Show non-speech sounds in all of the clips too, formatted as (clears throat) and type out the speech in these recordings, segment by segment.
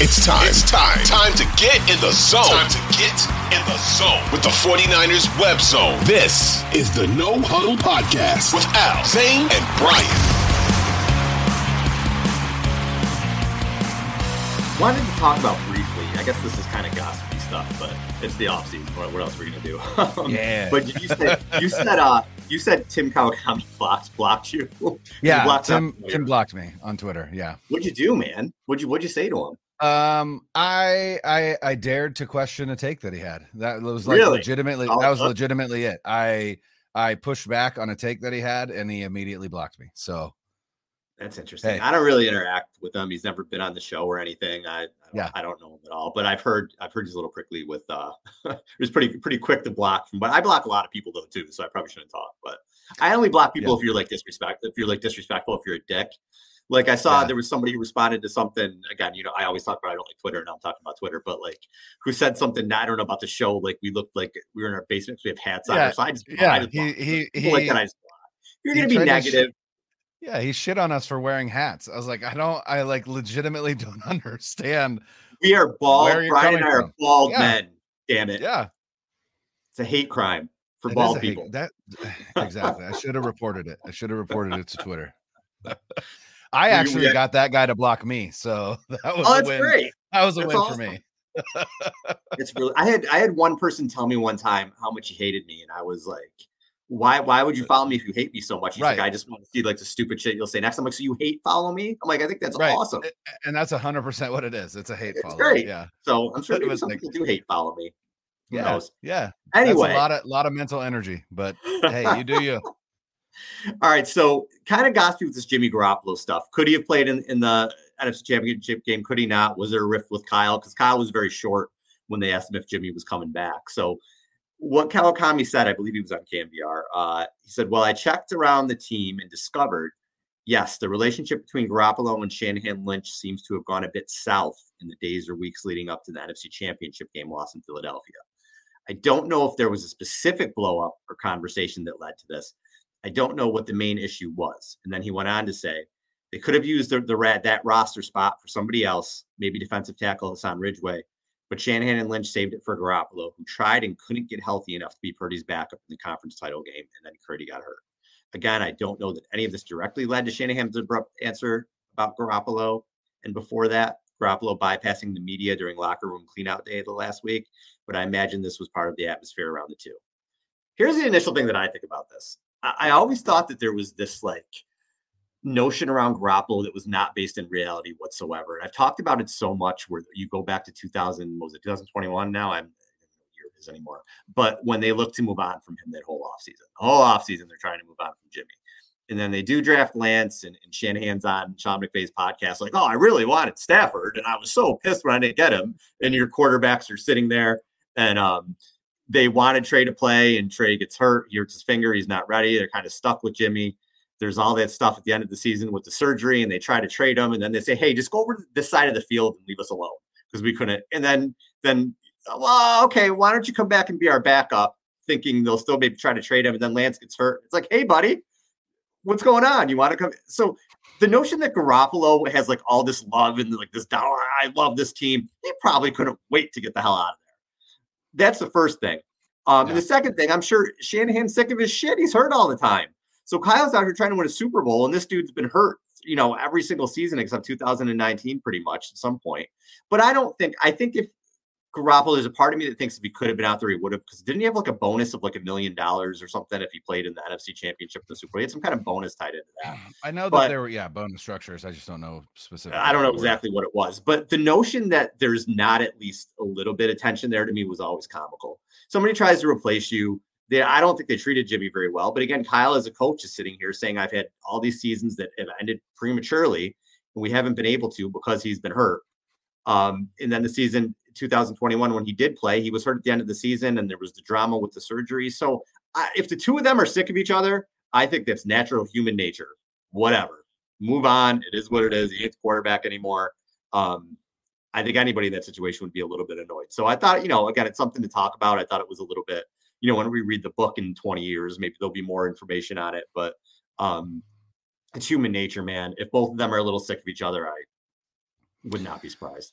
It's time. It's time. Time to get in the zone. Time to get in the zone with the 49ers web zone. This is the No Huddle Podcast with Al, Zane, and Brian. Wanted to talk about briefly, I guess this is kind of gossipy stuff, but it's the offseason. What, what else are we gonna do? (laughs) Um, Yeah. But you said you said uh you said Tim Kawakami (laughs) blocked blocked you. (laughs) You Yeah, blocked Tim him. Tim blocked me on Twitter. Yeah. What'd you do, man? What'd you what'd you say to him? Um, I I I dared to question a take that he had. That was like Really? legitimately. Oh, that was legitimately it. I I pushed back on a take that he had, and he immediately blocked me. So That's interesting. Hey. I don't really interact with him. He's never been on the show or anything. I I don't, Yeah. I don't know him at all. But I've heard I've heard he's a little prickly with uh (laughs) he's pretty pretty quick to block from but I block a lot of people though too, so I probably shouldn't talk. But I only block people Yeah. if you're like disrespectful. if you're like disrespectful, if you're a dick. Like I saw Yeah. there was somebody who responded to something again, you know, I always talk about I don't like Twitter and I'm talking about Twitter, but like who said something I don't know about the show, like we looked like we were in our basement, we have hats on. Yeah, So I just I yeah, just he block he like that I just you're gonna be tried to sh- negative. yeah he shit on us for wearing hats. I was like, I don't, I like legitimately (laughs) don't understand. We are bald. Brian and I are from? bald Yeah. men. Damn it. Yeah, It's a hate crime for it bald a hate- people. That (laughs) exactly. I should have reported it. I should have reported it to Twitter. (laughs) I actually act- got that guy to block me, so (laughs) that was Oh, a win. great. That was a That's win awesome. for me. It's really I had I had one person tell me one time how much he hated me, and I was like, why why would you follow me if you hate me so much? He's like, Right. I just want to see like the stupid shit you'll say next. I'm like, so you hate follow me? I'm like, I think that's Right. awesome. And that's hundred percent what it is. It's a hate It's follow. great. Yeah. So I'm sure It was some like- people do hate follow me. Who Yeah. knows? Yeah. Anyway, That's a lot of a lot of mental energy. But hey, you do you. All right, so kind of gossipy with this Jimmy Garoppolo stuff. Could he have played in, in the NFC Championship game? Could he not? Was there a rift with Kyle? Because Kyle was very short when they asked him if Jimmy was coming back. So what Kawakami said, I believe he was on KNBR. Uh, he said, "Well, I checked around the team and discovered, yes, the relationship between Garoppolo and Shanahan Lynch seems to have gone a bit south in the days or weeks leading up to the NFC Championship game loss in Philadelphia. I don't know if there was a specific blow up or conversation that led to this." I don't know what the main issue was. And then he went on to say they could have used the, the rat that roster spot for somebody else, maybe defensive tackle Hassan Ridgeway, but Shanahan and Lynch saved it for Garoppolo, who tried and couldn't get healthy enough to be Purdy's backup in the conference title game, and then Purdy got hurt. Again, I don't know that any of this directly led to Shanahan's abrupt answer about Garoppolo. And before that, Garoppolo bypassing the media during locker room cleanout day the last week, but I imagine this was part of the atmosphere around the two. Here's the initial thing that I think about this. I, always thought that there was this like notion around Garoppolo that was not based in reality whatsoever. And I've talked about it so much where you go back to 2000, was it 2021 now? I'm year it is anymore. But when they look to move on from him that whole offseason, the whole offseason, they're trying to move on from Jimmy. And then they do draft Lance and, and Shanahan's on Sean McVay's podcast, like, oh, I really wanted Stafford. And I was so pissed when I didn't get him. And your quarterbacks are sitting there and um they wanted Trey to play, and Trey gets hurt. He hurts his finger. He's not ready. They're kind of stuck with Jimmy. There's all that stuff at the end of the season with the surgery, and they try to trade him, and then they say, "Hey, just go over to this side of the field and leave us alone because we couldn't." And then, then, well, okay, why don't you come back and be our backup? Thinking they'll still maybe try to trade him, and then Lance gets hurt. It's like, hey, buddy, what's going on? You want to come? So the notion that Garoppolo has like all this love and like this down, I love this team. He probably couldn't wait to get the hell out of there. That's the first thing. Um, And the second thing, I'm sure Shanahan's sick of his shit. He's hurt all the time. So Kyle's out here trying to win a Super Bowl, and this dude's been hurt, you know, every single season except 2019, pretty much at some point. But I don't think, I think if Garoppolo, there's a part of me that thinks if he could have been out there, he would have. Because didn't he have like a bonus of like a million dollars or something if he played in the NFC Championship, the Super Bowl? He had some kind of bonus tied into that. I know that there were yeah bonus structures. I just don't know specifically. I don't know exactly what it was, but the notion that there's not at least a little bit of tension there to me was always comical. Somebody tries to replace you. They, I don't think they treated Jimmy very well. But again, Kyle as a coach is sitting here saying I've had all these seasons that have ended prematurely, and we haven't been able to because he's been hurt. Um, and then the season 2021 when he did play. He was hurt at the end of the season, and there was the drama with the surgery. So I, if the two of them are sick of each other, I think that's natural human nature. Whatever, move on. It is what it is. He ain't quarterback anymore. Um, I think anybody in that situation would be a little bit annoyed. So I thought, you know, again, it's something to talk about. I thought it was a little bit, you know, when we read the book in 20 years, maybe there'll be more information on it. But um, it's human nature, man. If both of them are a little sick of each other, I would not be surprised.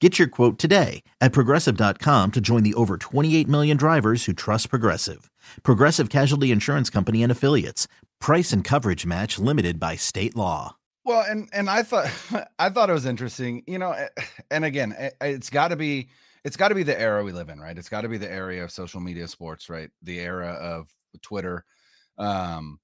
Get your quote today at progressive.com to join the over 28 million drivers who trust Progressive. Progressive Casualty Insurance Company and Affiliates. Price and coverage match limited by state law. Well, and and I thought (laughs) I thought it was interesting, you know, eh, and again, eh, it's got to be it's got to be the era we live in, right? It's got to be the area of social media sports, right? The era of Twitter. Um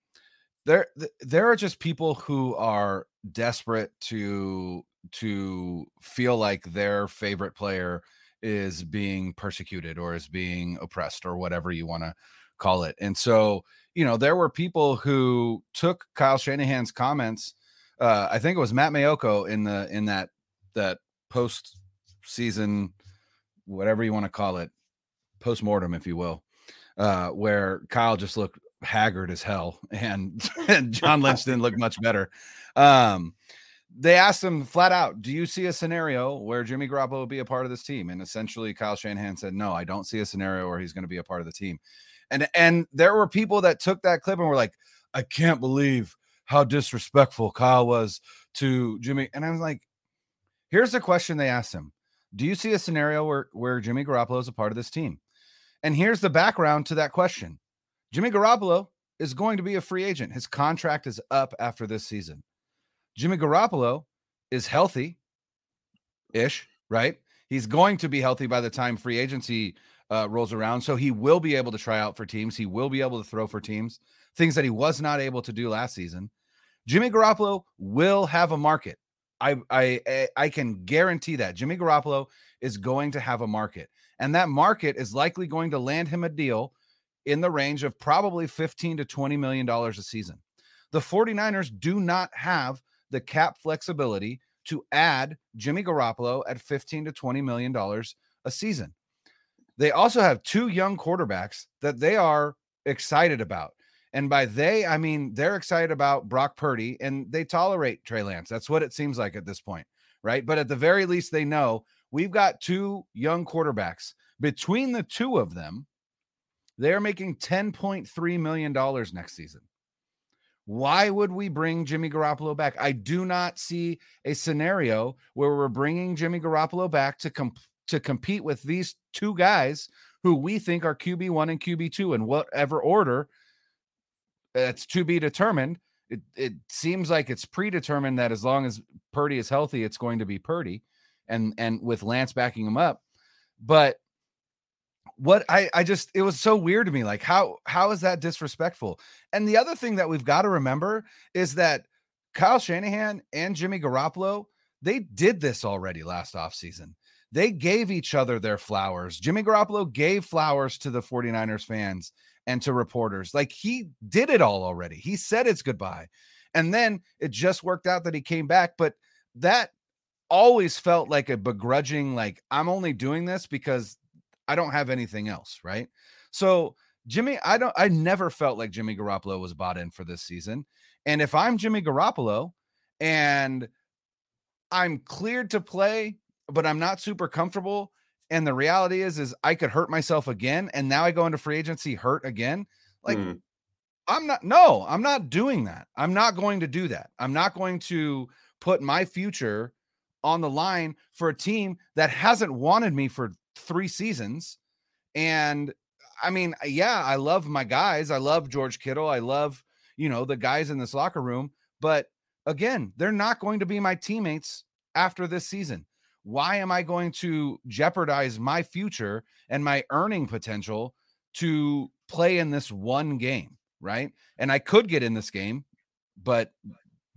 there there are just people who are desperate to to feel like their favorite player is being persecuted or is being oppressed or whatever you want to call it. And so, you know, there were people who took Kyle Shanahan's comments. Uh, I think it was Matt Maiocco in the in that that post season, whatever you want to call it, post mortem, if you will, uh, where Kyle just looked haggard as hell, (laughs) and, and John Lynch didn't look much better. Um, they asked him flat out, "Do you see a scenario where Jimmy Garoppolo will be a part of this team?" And essentially, Kyle Shanahan said, "No, I don't see a scenario where he's going to be a part of the team." And and there were people that took that clip and were like, I can't believe how disrespectful Kyle was to Jimmy. And I was like, here's the question they asked him. Do you see a scenario where, where Jimmy Garoppolo is a part of this team? And here's the background to that question. Jimmy Garoppolo is going to be a free agent. His contract is up after this season. Jimmy Garoppolo is healthy ish, right? He's going to be healthy by the time free agency uh, rolls around. So he will be able to try out for teams. He will be able to throw for teams, things that he was not able to do last season. Jimmy Garoppolo will have a market. I I I can guarantee that Jimmy Garoppolo is going to have a market, and that market is likely going to land him a deal in the range of probably 15 to 20 million dollars a season. The 49ers do not have the cap flexibility to add Jimmy Garoppolo at 15 to 20 million dollars a season. They also have two young quarterbacks that they are excited about. And by they, I mean they're excited about Brock Purdy and they tolerate Trey Lance. That's what it seems like at this point, right? But at the very least, they know we've got two young quarterbacks. Between the two of them, they're making $10.3 million next season. Why would we bring Jimmy Garoppolo back? I do not see a scenario where we're bringing Jimmy Garoppolo back to com- to compete with these two guys who we think are QB1 and QB2 in whatever order that's to be determined. It, it seems like it's predetermined that as long as Purdy is healthy, it's going to be Purdy and and with Lance backing him up. But what I I just it was so weird to me like how how is that disrespectful? And the other thing that we've got to remember is that Kyle Shanahan and Jimmy Garoppolo, they did this already last offseason they gave each other their flowers. Jimmy Garoppolo gave flowers to the 49ers fans and to reporters. Like he did it all already. He said it's goodbye. And then it just worked out that he came back. But that always felt like a begrudging, like, I'm only doing this because I don't have anything else. Right. So, Jimmy, I don't, I never felt like Jimmy Garoppolo was bought in for this season. And if I'm Jimmy Garoppolo and I'm cleared to play but I'm not super comfortable And the reality is, is I could hurt myself again, and now I go into free agency hurt again. Like Mm. I'm not. No, I'm not doing that. I'm not going to do that. I'm not going to put my future on the line for a team that hasn't wanted me for three seasons. And I mean, uh, yeah, I love my guys. I love George Kittle. I love, you know, the guys in this locker room. But again, they're not going to be my teammates after this season. Why am I going to jeopardize my future and my earning potential to play in this one game? Right. And I could get in this game, but,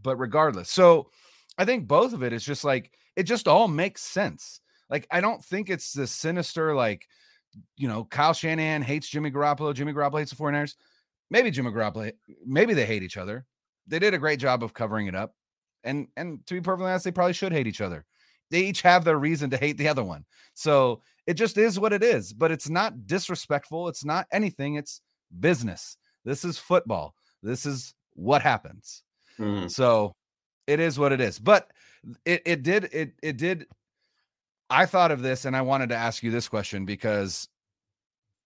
but regardless. So I think both of it is just like, it just all makes sense. Like, I don't think it's the sinister, like, you know, Kyle Shanahan hates Jimmy Garoppolo. Jimmy Garoppolo hates the 49ers. Maybe Jimmy Garoppolo, maybe they hate each other. They did a great job of covering it up. And and to be perfectly honest, they probably should hate each other. They each have their reason to hate the other one. So it just is what it is. But it's not disrespectful. It's not anything. It's business. This is football. This is what happens. Mhm. So it is what it is. But it it did it it did I thought of this and I wanted to ask you this question because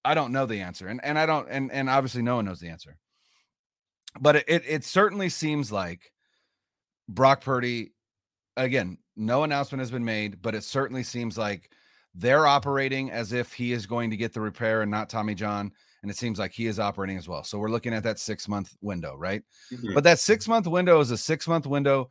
I don't know the answer. And and I don't and and obviously no one knows the answer. But it it, it certainly seems like Brock Purdy again, no announcement has been made, but it certainly seems like they're operating as if he is going to get the repair and not Tommy John. And it seems like he is operating as well. So we're looking at that six month window, right? Mhm. But that six month window is a six month window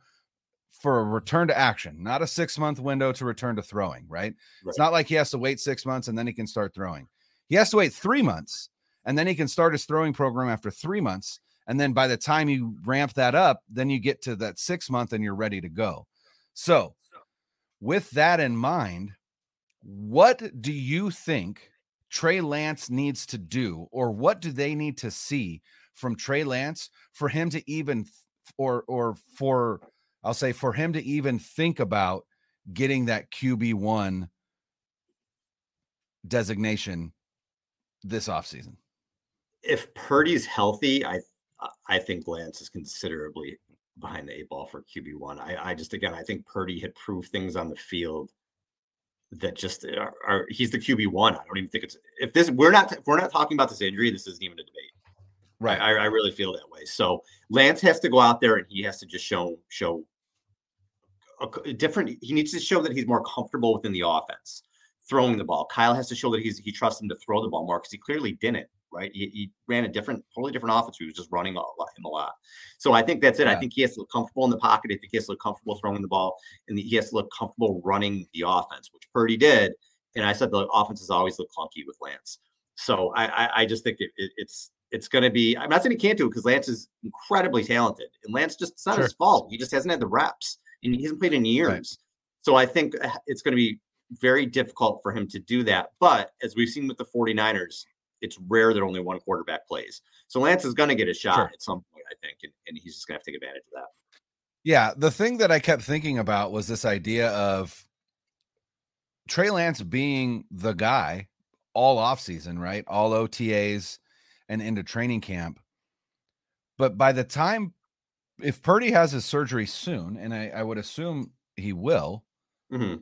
for a return to action, not a six month window to return to throwing, right? It's not like he has to wait six months and then he can start throwing. He has to wait three months and then he can start his throwing program after three months. And then by the time you ramp that up, then you get to that six month and you're ready to go. So, with that in mind, what do you think Trey Lance needs to do, or what do they need to see from Trey Lance for him to even, or or for I'll say for him to even think about getting that QB one designation this offseason? if Purdy's healthy, I I think Lance is considerably behind the eight ball for QB one. I, I just again I think Purdy had proved things on the field that just are, are he's the QB one. I don't even think it's if this we're not we're not talking about this injury, this isn't even a debate. Right. I, I really feel that way. So Lance has to go out there and he has to just show show a different. He needs to show that he's more comfortable within the offense, throwing the ball. Kyle has to show that he's he trusts him to throw the ball more because he clearly didn't. Right, he, he ran a different, totally different offense. He was just running a lot, him a lot. So I think that's it. I think he has to look comfortable in the pocket. I think he has to look comfortable throwing the ball, and he has to look comfortable running the offense, which Purdy did. And I said the offenses always look clunky with Lance. So I, I, I just think it, it, it's it's going to be. I'm not saying he can't do it because Lance is incredibly talented, and Lance just it's not his fault. He just hasn't had the reps, and he hasn't played in years. So I think uh, it's going to be very difficult for him to do that. But as we've seen with the 49ers, it's rare that only one quarterback plays. So Lance is going to get a shot Sure. at some point, I think, and, and he's just going to have to take advantage of that. Yeah, the thing that I kept thinking about was this idea of Trey Lance being the guy all offseason, right? All OTAs and into training camp. But by the time if Purdy has his surgery soon, and I, I would assume he will, Mhm.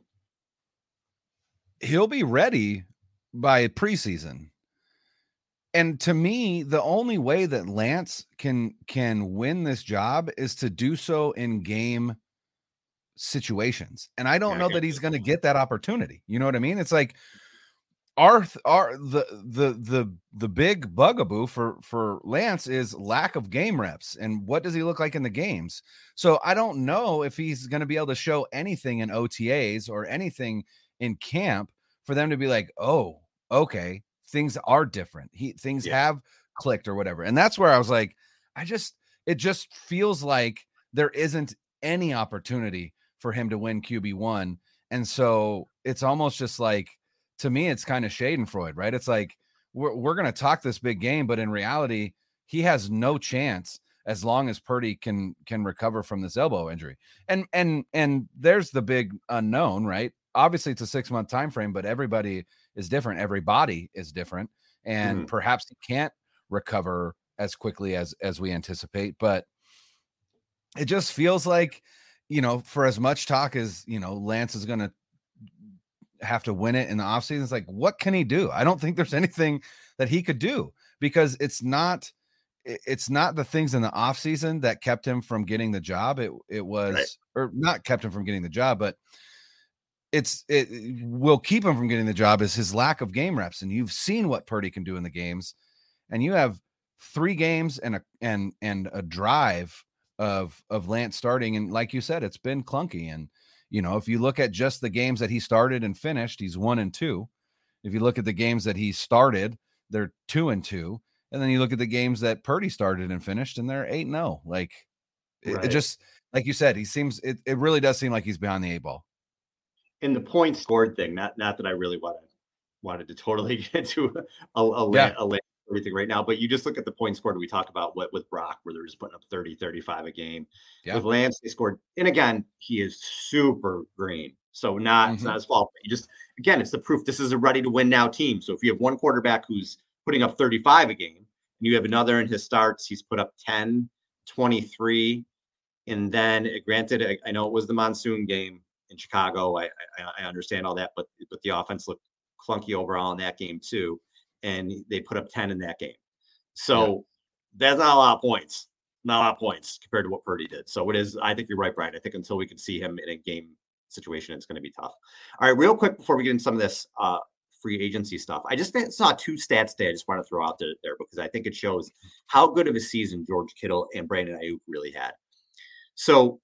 he'll be ready by preseason. And to me, the only way that Lance can can win this job is to do so in game situations. And I don't Yeah, know get that he's going to get that opportunity. You know what I mean? It's like our th- our the the the the big bugaboo for for Lance is lack of game reps and what does he look like in the games. So I don't know if he's going to be able to show anything in OTAs or anything in camp for them to be like, "Oh, okay, things are different. He things Yeah. have clicked or whatever." And that's where I was like, I just it just feels like there isn't any opportunity for him to win QB1. And so it's almost just like to me, it's kind of Schadenfreude, right? It's like we're, we're going to talk this big game, but in reality, he has no chance as long as Purdy can can recover from this elbow injury. And and and there's the big unknown, right? Obviously, it's a six month time frame, but everybody is different. Every body is different, and Mhm. perhaps he can't recover as quickly as as we anticipate. But it just feels like, you know, for as much talk as you know, Lance is going to have to win it in the offseason. It's like, what can he do? I don't think there's (laughs) anything that he could do because it's not it's not the things in the offseason that kept him from getting the job. It it was right. or not kept him from getting the job, but it's it will keep him from getting the job is his lack of game reps. And you've seen what Purdy can do in the games, and you have three games and a and and a drive of of Lance starting. And like you said, it's been clunky. And you know, if you look at just the games that he started and finished, he's one and two. If you look at the games that he started, they're two and two. And then you look at the games that Purdy started and finished, and they're eight and zero. Oh. Like right. it, it, just like you said, he seems it, it really does seem like he's behind the eight ball. In the points scored thing, not not that I really wanted wanted to totally (laughs) get to a, a, yeah. a, a everything right now, but you just look at the points scored we talk about what with Brock, where they're just putting up 30, 35 a game. Yeah. With Lance, they scored, and again, he is super green. So not mm-hmm. it's not his fault. You just again, it's the proof this is a ready to win now team. So if you have one quarterback who's putting up 35 a game, and you have another in his starts, he's put up 10, 23. And then granted, I, I know it was the monsoon game in Chicago. I, I, I understand all that, but but the offense looked clunky overall in that game too and they put up 10 in that game. So yeah. that's not a lot of points. Not a lot of points compared to what Purdy did. So it is, I think you're right, Brian. I think until we can see him in a game situation, it's going to be tough. All right, real quick before we get into some of this uh, free agency stuff, I just saw two stats today I just want to throw out there, there because I think it shows how good of a season George Kittle and Brandon Aiyuk really had. So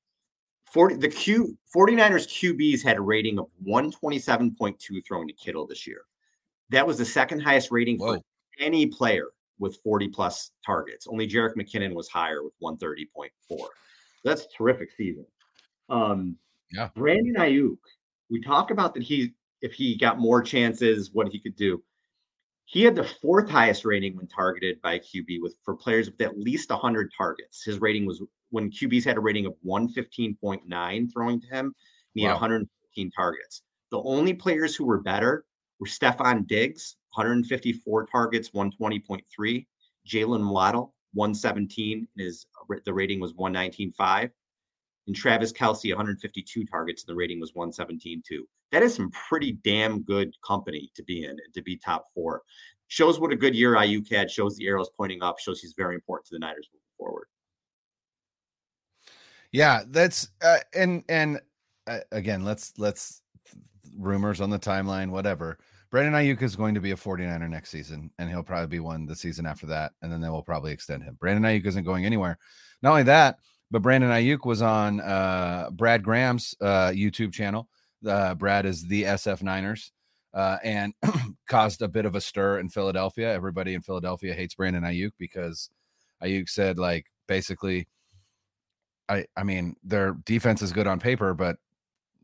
40 the Q 49ers QBs had a rating of 127.2 throwing to Kittle this year. That was the second highest rating Whoa. for any player with 40 plus targets. Only Jerick McKinnon was higher with 130.4. That's terrific season. Um, yeah. Brandon Aiyuk, we talk about that he, if he got more chances, what he could do. He had the fourth highest rating when targeted by QB with for players with at least 100 targets. His rating was when QBs had a rating of 115.9 throwing to him, he wow. had 115 targets. The only players who were better were Stefon Diggs, 154 targets, 120.3. Jaylen Waddle, 117. His the rating was 119.5. And Travis Kelce, 152 targets, and the rating was 117.2. That is some pretty damn good company to be in and to be top four. Shows what a good year Aiyuk had, shows the arrows pointing up, shows he's very important to the Niners moving forward. Yeah, that's uh, and and uh, again, let's let's rumors on the timeline, whatever. Brandon Aiyuk is going to be a 49er next season, and he'll probably be one the season after that, and then they will probably extend him. Brandon Aiyuk isn't going anywhere. Not only that, but Brandon Aiyuk was on uh, Brad Graham's uh, YouTube channel. Uh, Brad is the SF Niners, uh, and (clears throat) caused a bit of a stir in Philadelphia. Everybody in Philadelphia hates Brandon Aiyuk because Aiyuk said, like, basically, I I mean, their defense is good on paper, but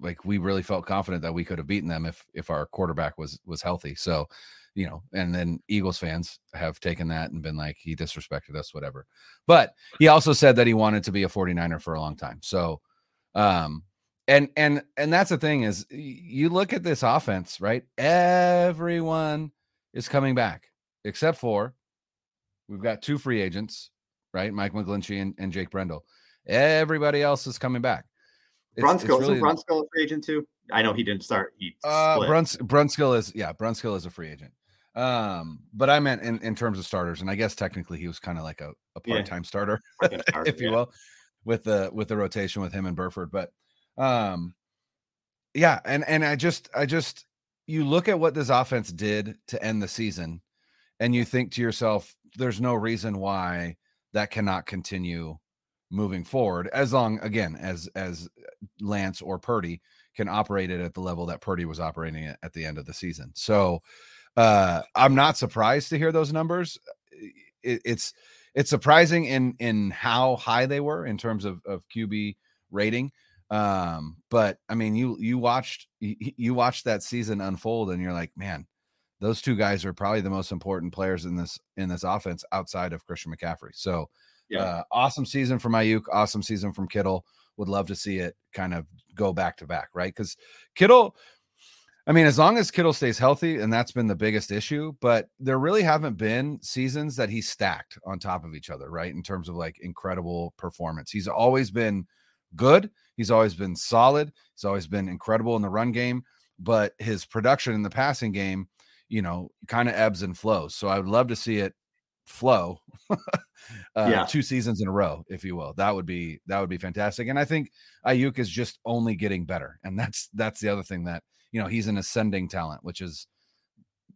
like we really felt confident that we could have beaten them if if our quarterback was was healthy. So, you know, and then Eagles fans have taken that and been like he disrespected us whatever. But he also said that he wanted to be a 49er for a long time. So, um and and and that's the thing is you look at this offense, right? Everyone is coming back except for we've got two free agents, right? Mike McGlinchey and, and Jake Brendel. Everybody else is coming back. Brunskill, really, isn't Brunskill a free agent too? I know he didn't start. He uh, Bruns, Brunskill is yeah, Brunskill is a free agent. Um, but I meant in, in terms of starters, and I guess technically he was kind of like a, a part-time yeah. (laughs) starter, if you yeah. will, with the with the rotation with him and Burford. But um, yeah, and and I just I just you look at what this offense did to end the season, and you think to yourself, there's no reason why that cannot continue moving forward as long again as as Lance or Purdy can operate it at the level that Purdy was operating it at the end of the season. So uh I'm not surprised to hear those numbers. It, it's it's surprising in in how high they were in terms of of QB rating. Um but I mean you you watched you, you watched that season unfold and you're like, man, those two guys are probably the most important players in this in this offense outside of Christian McCaffrey. So yeah. Uh, awesome season from Aiyuk, awesome season from Kittle. Would love to see it kind of go back to back, right? Because Kittle, I mean, as long as Kittle stays healthy, and that's been the biggest issue, but there really haven't been seasons that he's stacked on top of each other, right? In terms of like incredible performance. He's always been good. He's always been solid. He's always been incredible in the run game. but his production in the passing game, you know, kind of ebbs and flows. So I would love to see it flow (laughs) uh, yeah. two seasons in a row, if you will. That would be that would be fantastic. And I think Aiyuk is just only getting better, and that's that's the other thing that you know he's an ascending talent, which is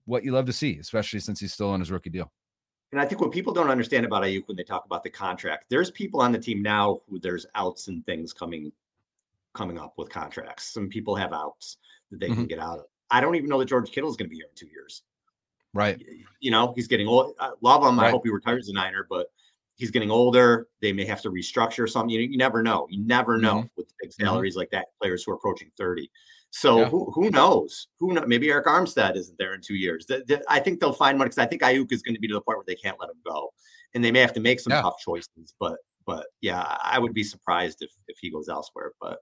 what you love to see, especially since he's still on his rookie deal. And I think what people don't understand about Aiyuk when they talk about the contract, there's people on the team now who there's outs and things coming coming up with contracts. Some people have outs that they mm-hmm. can get out of. I don't even know that George Kittle is going to be here in two years. Right. You know, he's getting old. I love him. Right. I hope he retires a Niner, but he's getting older. They may have to restructure something. You, you never know. You never know mm-hmm. with big mm-hmm. salaries mm-hmm. like that, players who are approaching 30. So yeah. who, who knows? Who know? Maybe Arik Armstead isn't there in two years. The, the, I think they'll find one because I think Aiyuk is going to be to the point where they can't let him go, and they may have to make some yeah. tough choices. But but yeah, I would be surprised if if he goes elsewhere. But